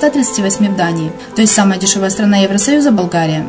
138% в Дании. То есть самая дешевая страна Евросоюза – Болгария.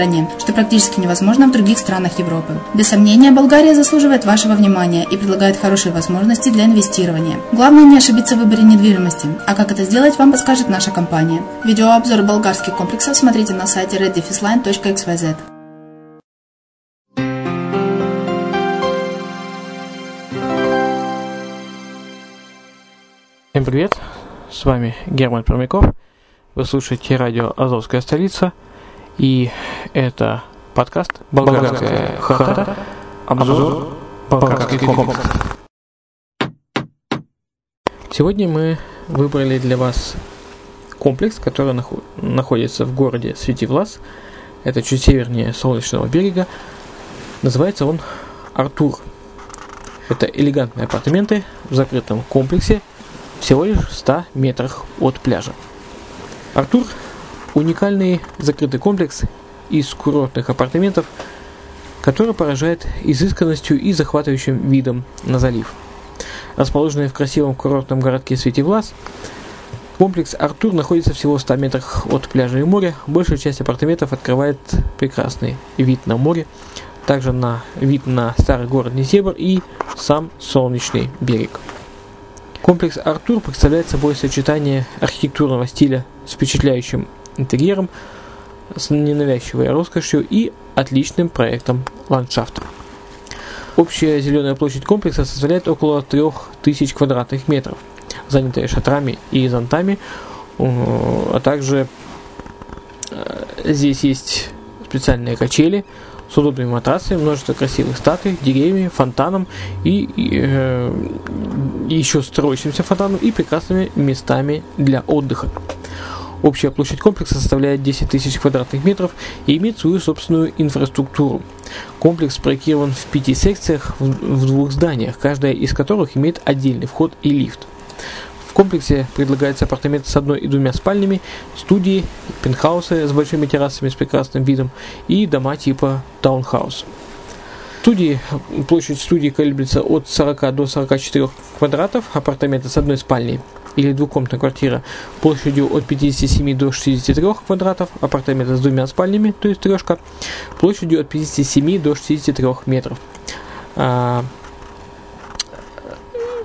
что практически невозможно в других странах Европы. Без сомнения, Болгария заслуживает вашего внимания и предлагает хорошие возможности для инвестирования. Главное не ошибиться в выборе недвижимости, а как это сделать, вам подскажет наша компания. Видеообзор болгарских комплексов смотрите на сайте reddefisline.xyz. Всем привет, с вами Герман Пермяков, вы слушаете радио «Азовская столица», и это подкаст «Болгарская хата», обзор болгарских комплексов. Сегодня мы выбрали для вас комплекс, который находится в городе Светивлас, это чуть севернее Солнечного берега, называется он Артур. Это элегантные апартаменты в закрытом комплексе – всего лишь в 100 метрах от пляжа. Артур – уникальный закрытый комплекс из курортных апартаментов, который поражает изысканностью и захватывающим видом на залив. Расположенный в красивом курортном городке Светивлас, комплекс Артур находится всего в 100 метрах от пляжа и моря. Большая часть апартаментов открывает прекрасный вид на море, также на вид на старый город Несебр и сам солнечный берег. Комплекс Артур представляет собой сочетание архитектурного стиля с впечатляющим интерьером, с ненавязчивой роскошью и отличным проектом ландшафта. Общая зеленая площадь комплекса составляет около 3000 квадратных метров, занятая шатрами и зонтами, а также э, здесь есть специальные качели с удобными матрасами, множество красивых статуй, деревьями, фонтаном и, и, э, еще строящимся фонтаном и прекрасными местами для отдыха. Общая площадь комплекса составляет 10 тысяч квадратных метров и имеет свою собственную инфраструктуру. Комплекс проектирован в пяти секциях в двух зданиях, каждая из которых имеет отдельный вход и лифт. В комплексе предлагаются апартаменты с одной и двумя спальнями, студии, пентхаусы с большими террасами с прекрасным видом и дома типа таунхаус. Студии, площадь студии колеблется от 40 до 44 квадратов, апартаменты с одной спальней или двухкомнатная квартира площадью от 57 до 63 квадратов, апартаменты с двумя спальнями, то есть трешка, площадью от 57 до 63 метров. А,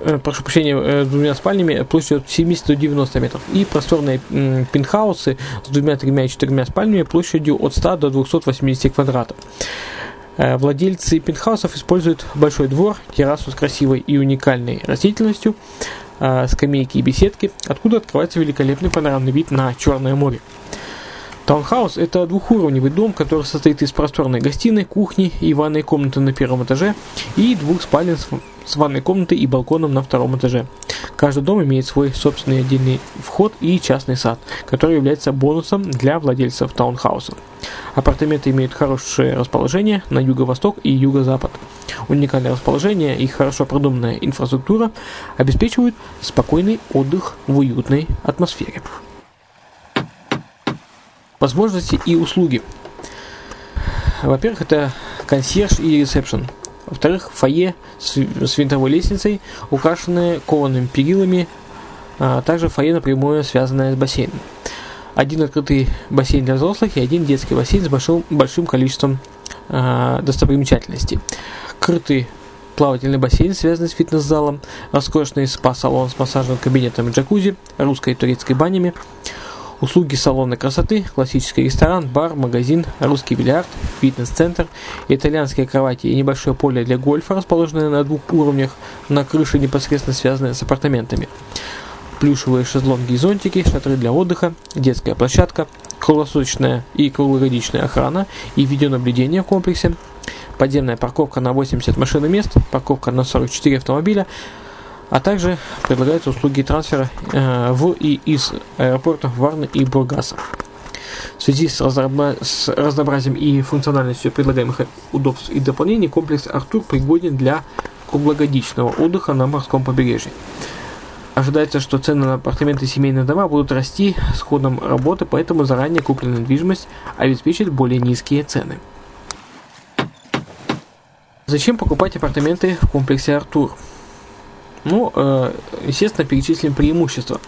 э, прошу прощения, э, с двумя спальнями площадью от 70 до 90 метров. И просторные пентхаусы с двумя, тремя и четырьмя спальнями площадью от 100 до 280 квадратов. Э, владельцы пентхаусов используют большой двор, террасу с красивой и уникальной растительностью, э, скамейки и беседки, откуда открывается великолепный панорамный вид на Черное море. Таунхаус – это двухуровневый дом, который состоит из просторной гостиной, кухни и ванной комнаты на первом этаже и двух спален с ванной комнатой и балконом на втором этаже. Каждый дом имеет свой собственный отдельный вход и частный сад, который является бонусом для владельцев таунхауса. Апартаменты имеют хорошее расположение на юго-восток и юго-запад. Уникальное расположение и хорошо продуманная инфраструктура обеспечивают спокойный отдых в уютной атмосфере. Возможности и услуги. Во-первых, это консьерж и ресепшн. Во-вторых, фойе с, винтовой лестницей, украшенное коваными перилами, а также фойе напрямую связанное с бассейном. Один открытый бассейн для взрослых и один детский бассейн с большим, большим количеством а, достопримечательностей. Крытый плавательный бассейн, связанный с фитнес-залом, роскошный спа-салон с массажным кабинетом и джакузи, русской и турецкой банями, Услуги салона красоты, классический ресторан, бар, магазин, русский бильярд, фитнес-центр, итальянские кровати и небольшое поле для гольфа, расположенное на двух уровнях, на крыше непосредственно связанное с апартаментами. Плюшевые шезлонги и зонтики, шатры для отдыха, детская площадка, круглосуточная и круглогодичная охрана и видеонаблюдение в комплексе, подземная парковка на 80 машин и мест, парковка на 44 автомобиля, а также предлагаются услуги трансфера э, в и из аэропортов Варны и Бургаса. В связи с, разнообра... с разнообразием и функциональностью предлагаемых удобств и дополнений, комплекс Артур пригоден для круглогодичного отдыха на морском побережье. Ожидается, что цены на апартаменты и семейные дома будут расти с ходом работы, поэтому заранее купленная недвижимость обеспечит более низкие цены. Зачем покупать апартаменты в комплексе Артур? Ну, э, естественно, перечислим преимущества.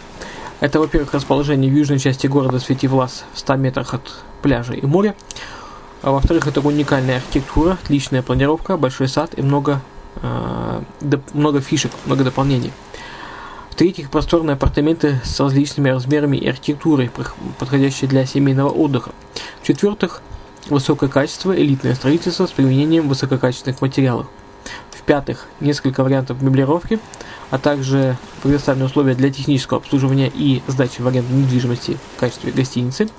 Это, во-первых, расположение в южной части города Светивлас в 100 метрах от пляжа и моря. А во-вторых, это уникальная архитектура, отличная планировка, большой сад и много, э, доп, много фишек, много дополнений. В-третьих, просторные апартаменты с различными размерами и архитектурой, подходящие для семейного отдыха. В-четвертых, высокое качество, элитное строительство с применением высококачественных материалов. В-пятых, несколько вариантов меблировки, а также предоставлены условия для технического обслуживания и сдачи в аренду недвижимости в качестве гостиницы.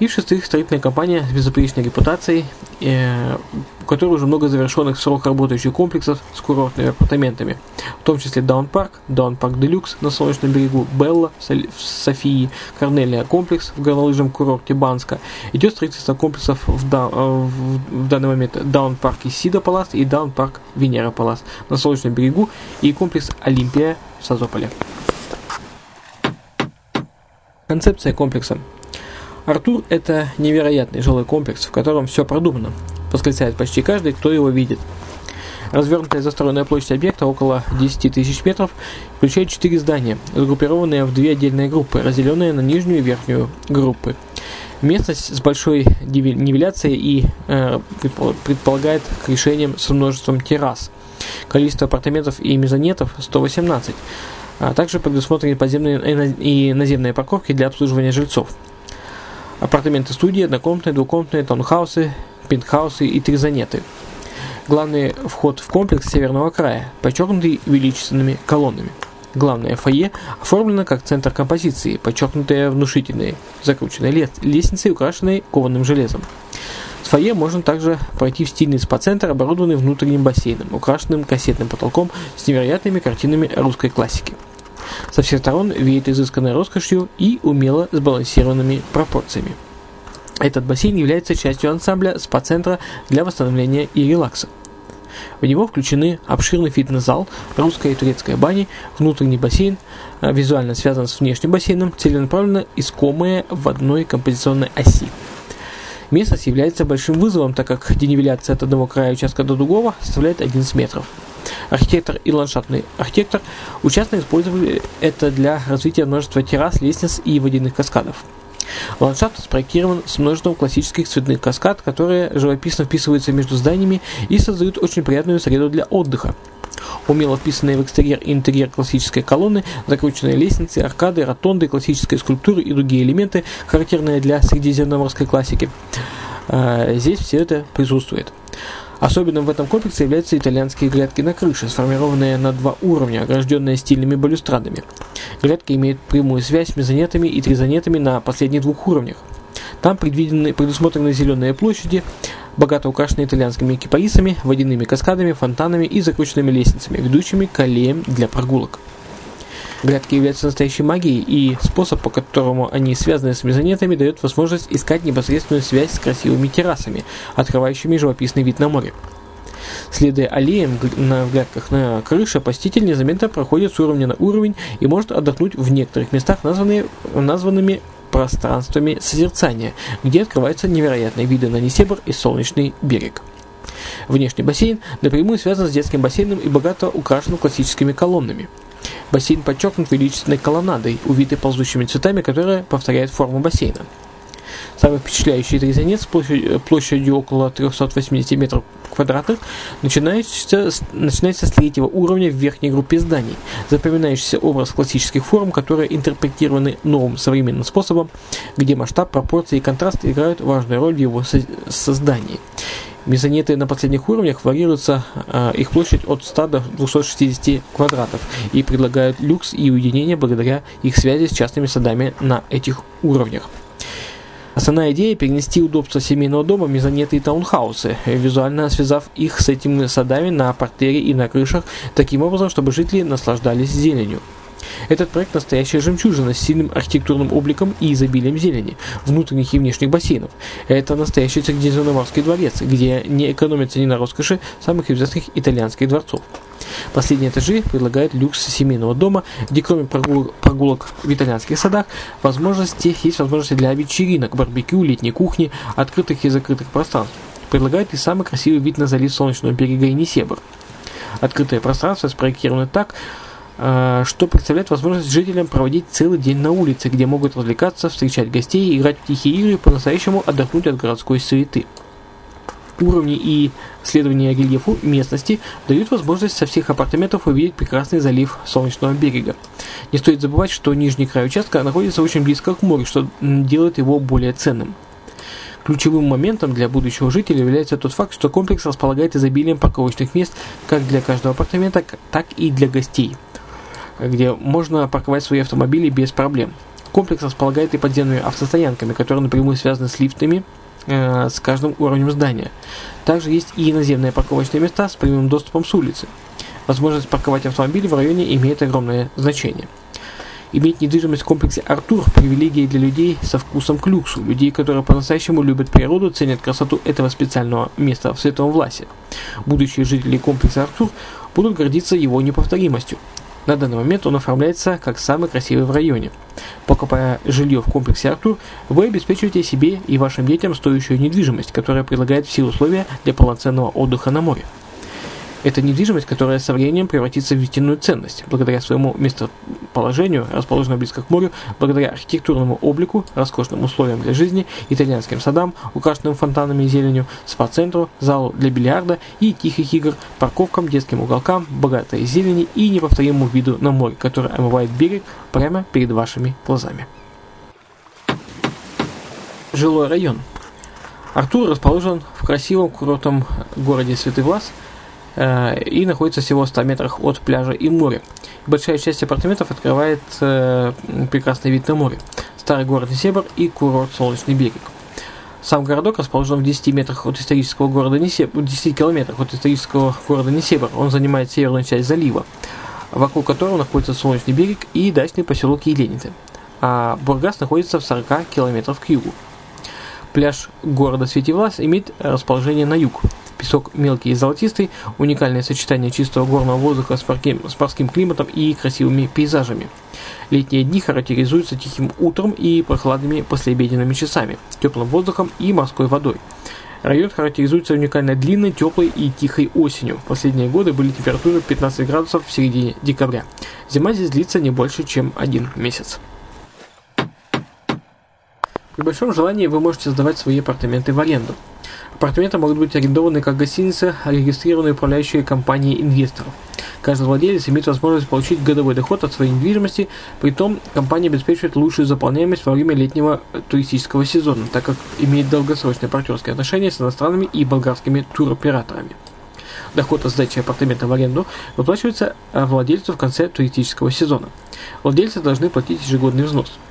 И в-шестых, строительная компания с безупречной репутацией, э, у которой уже много завершенных срок работающих комплексов с курортными апартаментами, в том числе Dawn Park, Dawn Park Deluxe на Солнечном берегу, Белла в Софии, Корнелия комплекс в горнолыжном курорте Банско. Идет строительство комплексов в, да, э, в, в данный момент Dawn Park Сида Palace и Dawn Park Venera Palace на Солнечном берегу и комплекс Олимпия в Созополе. Концепция комплекса Артур – это невероятный жилой комплекс, в котором все продумано. Восклицает почти каждый, кто его видит. Развернутая застроенная площадь объекта около 10 тысяч метров включает четыре здания, сгруппированные в две отдельные группы, разделенные на нижнюю и верхнюю группы. Местность с большой нивеляцией и э, предполагает к решениям с множеством террас. Количество апартаментов и мезонетов 118. А также предусмотрены подземные и наземные парковки для обслуживания жильцов. Апартаменты студии, однокомнатные, двухкомнатные, таунхаусы, пентхаусы и тризонеты. Главный вход в комплекс северного края, подчеркнутый величественными колоннами. Главное фойе оформлено как центр композиции, подчеркнутое внушительной закрученной лестницей, украшенной кованым железом. С фойе можно также пройти в стильный спа-центр, оборудованный внутренним бассейном, украшенным кассетным потолком с невероятными картинами русской классики. Со всех сторон веет изысканной роскошью и умело сбалансированными пропорциями. Этот бассейн является частью ансамбля спа-центра для восстановления и релакса. В него включены обширный фитнес-зал, русская и турецкая бани, внутренний бассейн, э, визуально связан с внешним бассейном, целенаправленно искомые в одной композиционной оси. Местность является большим вызовом, так как денивеляция от одного края участка до другого составляет 11 метров. Архитектор и ландшафтный архитектор участно использовали это для развития множества террас, лестниц и водяных каскадов. Ландшафт спроектирован с множеством классических цветных каскад, которые живописно вписываются между зданиями и создают очень приятную среду для отдыха. Умело вписанные в экстерьер и интерьер классической колонны, закрученные лестницы, аркады, ротонды, классической скульптуры и другие элементы, характерные для средиземноморской классики. А, здесь все это присутствует. Особенным в этом комплексе являются итальянские грядки на крыше, сформированные на два уровня, огражденные стильными балюстрадами. Грядки имеют прямую связь с мезонетами и тризонетами на последних двух уровнях. Там предвидены, предусмотрены зеленые площади, богато украшенные итальянскими кипарисами, водяными каскадами, фонтанами и закрученными лестницами, ведущими к аллеям для прогулок. Грядки являются настоящей магией, и способ, по которому они связаны с мезонетами, дает возможность искать непосредственную связь с красивыми террасами, открывающими живописный вид на море. Следуя аллеям на грядках на крыше, посетитель незаметно проходит с уровня на уровень и может отдохнуть в некоторых местах, названные, названными пространствами созерцания, где открываются невероятные виды на Несебр и солнечный берег. Внешний бассейн напрямую связан с детским бассейном и богато украшен классическими колоннами. Бассейн подчеркнут величественной колоннадой, увитой ползущими цветами, которая повторяет форму бассейна. Самый впечатляющий резонец площадью, площадью около 380 метров квадратных начинается, начинается с третьего уровня в верхней группе зданий. Запоминающийся образ классических форм, которые интерпретированы новым современным способом, где масштаб, пропорции и контраст играют важную роль в его создании. Мезонеты на последних уровнях варьируются э, их площадь от 100 до 260 квадратов и предлагают люкс и уединение благодаря их связи с частными садами на этих уровнях. Основная идея – перенести удобство семейного дома в мезонеты и таунхаусы, визуально связав их с этими садами на портере и на крышах, таким образом, чтобы жители наслаждались зеленью. Этот проект – настоящая жемчужина с сильным архитектурным обликом и изобилием зелени, внутренних и внешних бассейнов. Это настоящий Средиземноморский дворец, где не экономится ни на роскоши самых известных итальянских дворцов. Последние этажи предлагают люкс семейного дома, где кроме прогулок, прогулок в итальянских садах, возможности, есть возможности для вечеринок, барбекю, летней кухни, открытых и закрытых пространств. Предлагают и самый красивый вид на залив Солнечного берега и Несебр. Открытое пространство спроектировано так, что представляет возможность жителям проводить целый день на улице, где могут развлекаться, встречать гостей, играть в тихие игры и по-настоящему отдохнуть от городской суеты. Уровни и следования рельефу местности дают возможность со всех апартаментов увидеть прекрасный залив Солнечного берега. Не стоит забывать, что нижний край участка находится очень близко к морю, что делает его более ценным. Ключевым моментом для будущего жителя является тот факт, что комплекс располагает изобилием парковочных мест как для каждого апартамента, так и для гостей – где можно парковать свои автомобили без проблем. Комплекс располагает и подземными автостоянками, которые напрямую связаны с лифтами э, с каждым уровнем здания. Также есть и наземные парковочные места с прямым доступом с улицы. Возможность парковать автомобили в районе имеет огромное значение. Иметь недвижимость в комплексе Артур – привилегия для людей со вкусом к люксу, людей, которые по-настоящему любят природу, ценят красоту этого специального места в Световом Власе. Будущие жители комплекса Артур будут гордиться его неповторимостью. На данный момент он оформляется как самый красивый в районе. Покупая жилье в комплексе Артур, вы обеспечиваете себе и вашим детям стоящую недвижимость, которая предлагает все условия для полноценного отдыха на море. Это недвижимость, которая со временем превратится в истинную ценность, благодаря своему местоположению, расположенному близко к морю, благодаря архитектурному облику, роскошным условиям для жизни, итальянским садам, украшенным фонтанами и зеленью, спа-центру, залу для бильярда и тихих игр, парковкам, детским уголкам, богатой зелени и неповторимому виду на море, который омывает берег прямо перед вашими глазами. Жилой район – Артур расположен в красивом курортном городе Святый Влас и находится всего в 100 метрах от пляжа и моря. Большая часть апартаментов открывает э, прекрасный вид на море. Старый город Несебр и курорт Солнечный берег. Сам городок расположен в 10 метрах от исторического города Несебр, 10 километрах от исторического города Несебр. Он занимает северную часть залива, вокруг которого находится Солнечный берег и дачный поселок Еленицы. А Бургас находится в 40 километров к югу. Пляж города Светивлас имеет расположение на юг. Песок мелкий и золотистый, уникальное сочетание чистого горного воздуха с морским, с морским климатом и красивыми пейзажами. Летние дни характеризуются тихим утром и прохладными послеобеденными часами, теплым воздухом и морской водой. Район характеризуется уникально длинной, теплой и тихой осенью. В последние годы были температуры 15 градусов в середине декабря. Зима здесь длится не больше, чем один месяц. При большом желании вы можете сдавать свои апартаменты в аренду. Апартаменты могут быть арендованы как гостиницы, регистрированные управляющие компании инвесторов. Каждый владелец имеет возможность получить годовой доход от своей недвижимости, при том компания обеспечивает лучшую заполняемость во время летнего туристического сезона, так как имеет долгосрочные партнерские отношения с иностранными и болгарскими туроператорами. Доход от сдачи апартамента в аренду выплачивается владельцу в конце туристического сезона. Владельцы должны платить ежегодный взнос –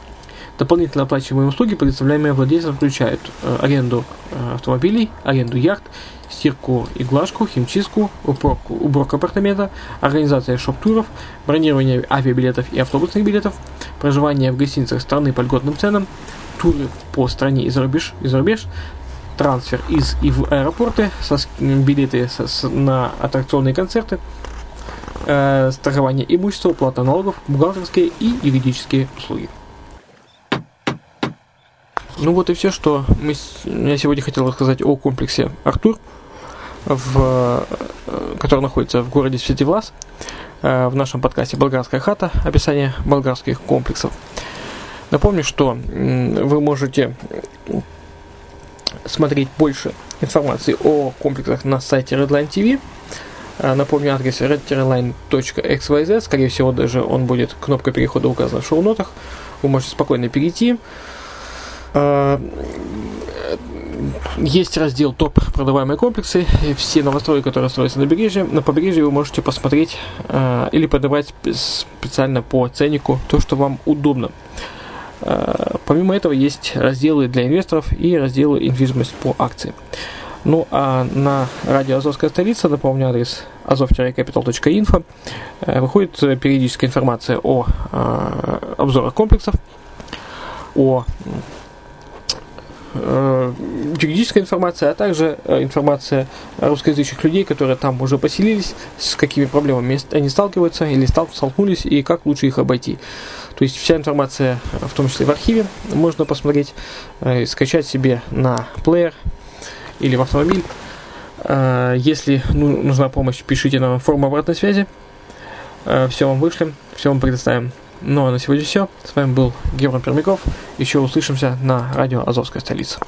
Дополнительно оплачиваемые услуги, предоставляемые владельцам, включают э, аренду э, автомобилей, аренду яхт, стирку и глажку, химчистку, уборку, уборку апартамента, организация шоп-туров, бронирование авиабилетов и автобусных билетов, проживание в гостиницах страны по льготным ценам, туры по стране и за рубеж, и за рубеж трансфер из и в аэропорты, со, билеты со, с, на аттракционные концерты, э, страхование имущества, плата налогов, бухгалтерские и юридические услуги. Ну вот и все, что мы, я сегодня хотел рассказать о комплексе Артур, в, э, который находится в городе Светивлас, э, в нашем подкасте «Болгарская хата. Описание болгарских комплексов». Напомню, что вы можете смотреть больше информации о комплексах на сайте Redline TV. Э, напомню, адрес redline.xyz. Скорее всего, даже он будет, кнопка перехода указана в шоу-нотах. Вы можете спокойно перейти есть раздел топ продаваемые комплексы. Все новостройки, которые строятся на побережье, на побережье вы можете посмотреть э, или подобрать специально по ценнику то, что вам удобно. Э, помимо этого есть разделы для инвесторов и разделы недвижимость по акции. Ну а на радио Азовская столица, напомню адрес azov-capital.info, э, выходит периодическая информация о э, обзорах комплексов, о э, юридическая информация, а также э, информация русскоязычных людей, которые там уже поселились, с какими проблемами они сталкиваются или столкнулись и как лучше их обойти. То есть вся информация, в том числе в архиве, можно посмотреть, э, скачать себе на плеер или в автомобиль. Э, если ну, нужна помощь, пишите нам форму обратной связи. Все вам вышлем, все вам предоставим. Ну а на сегодня все. С вами был Герман Пермяков. Еще услышимся на радио Азовская столица.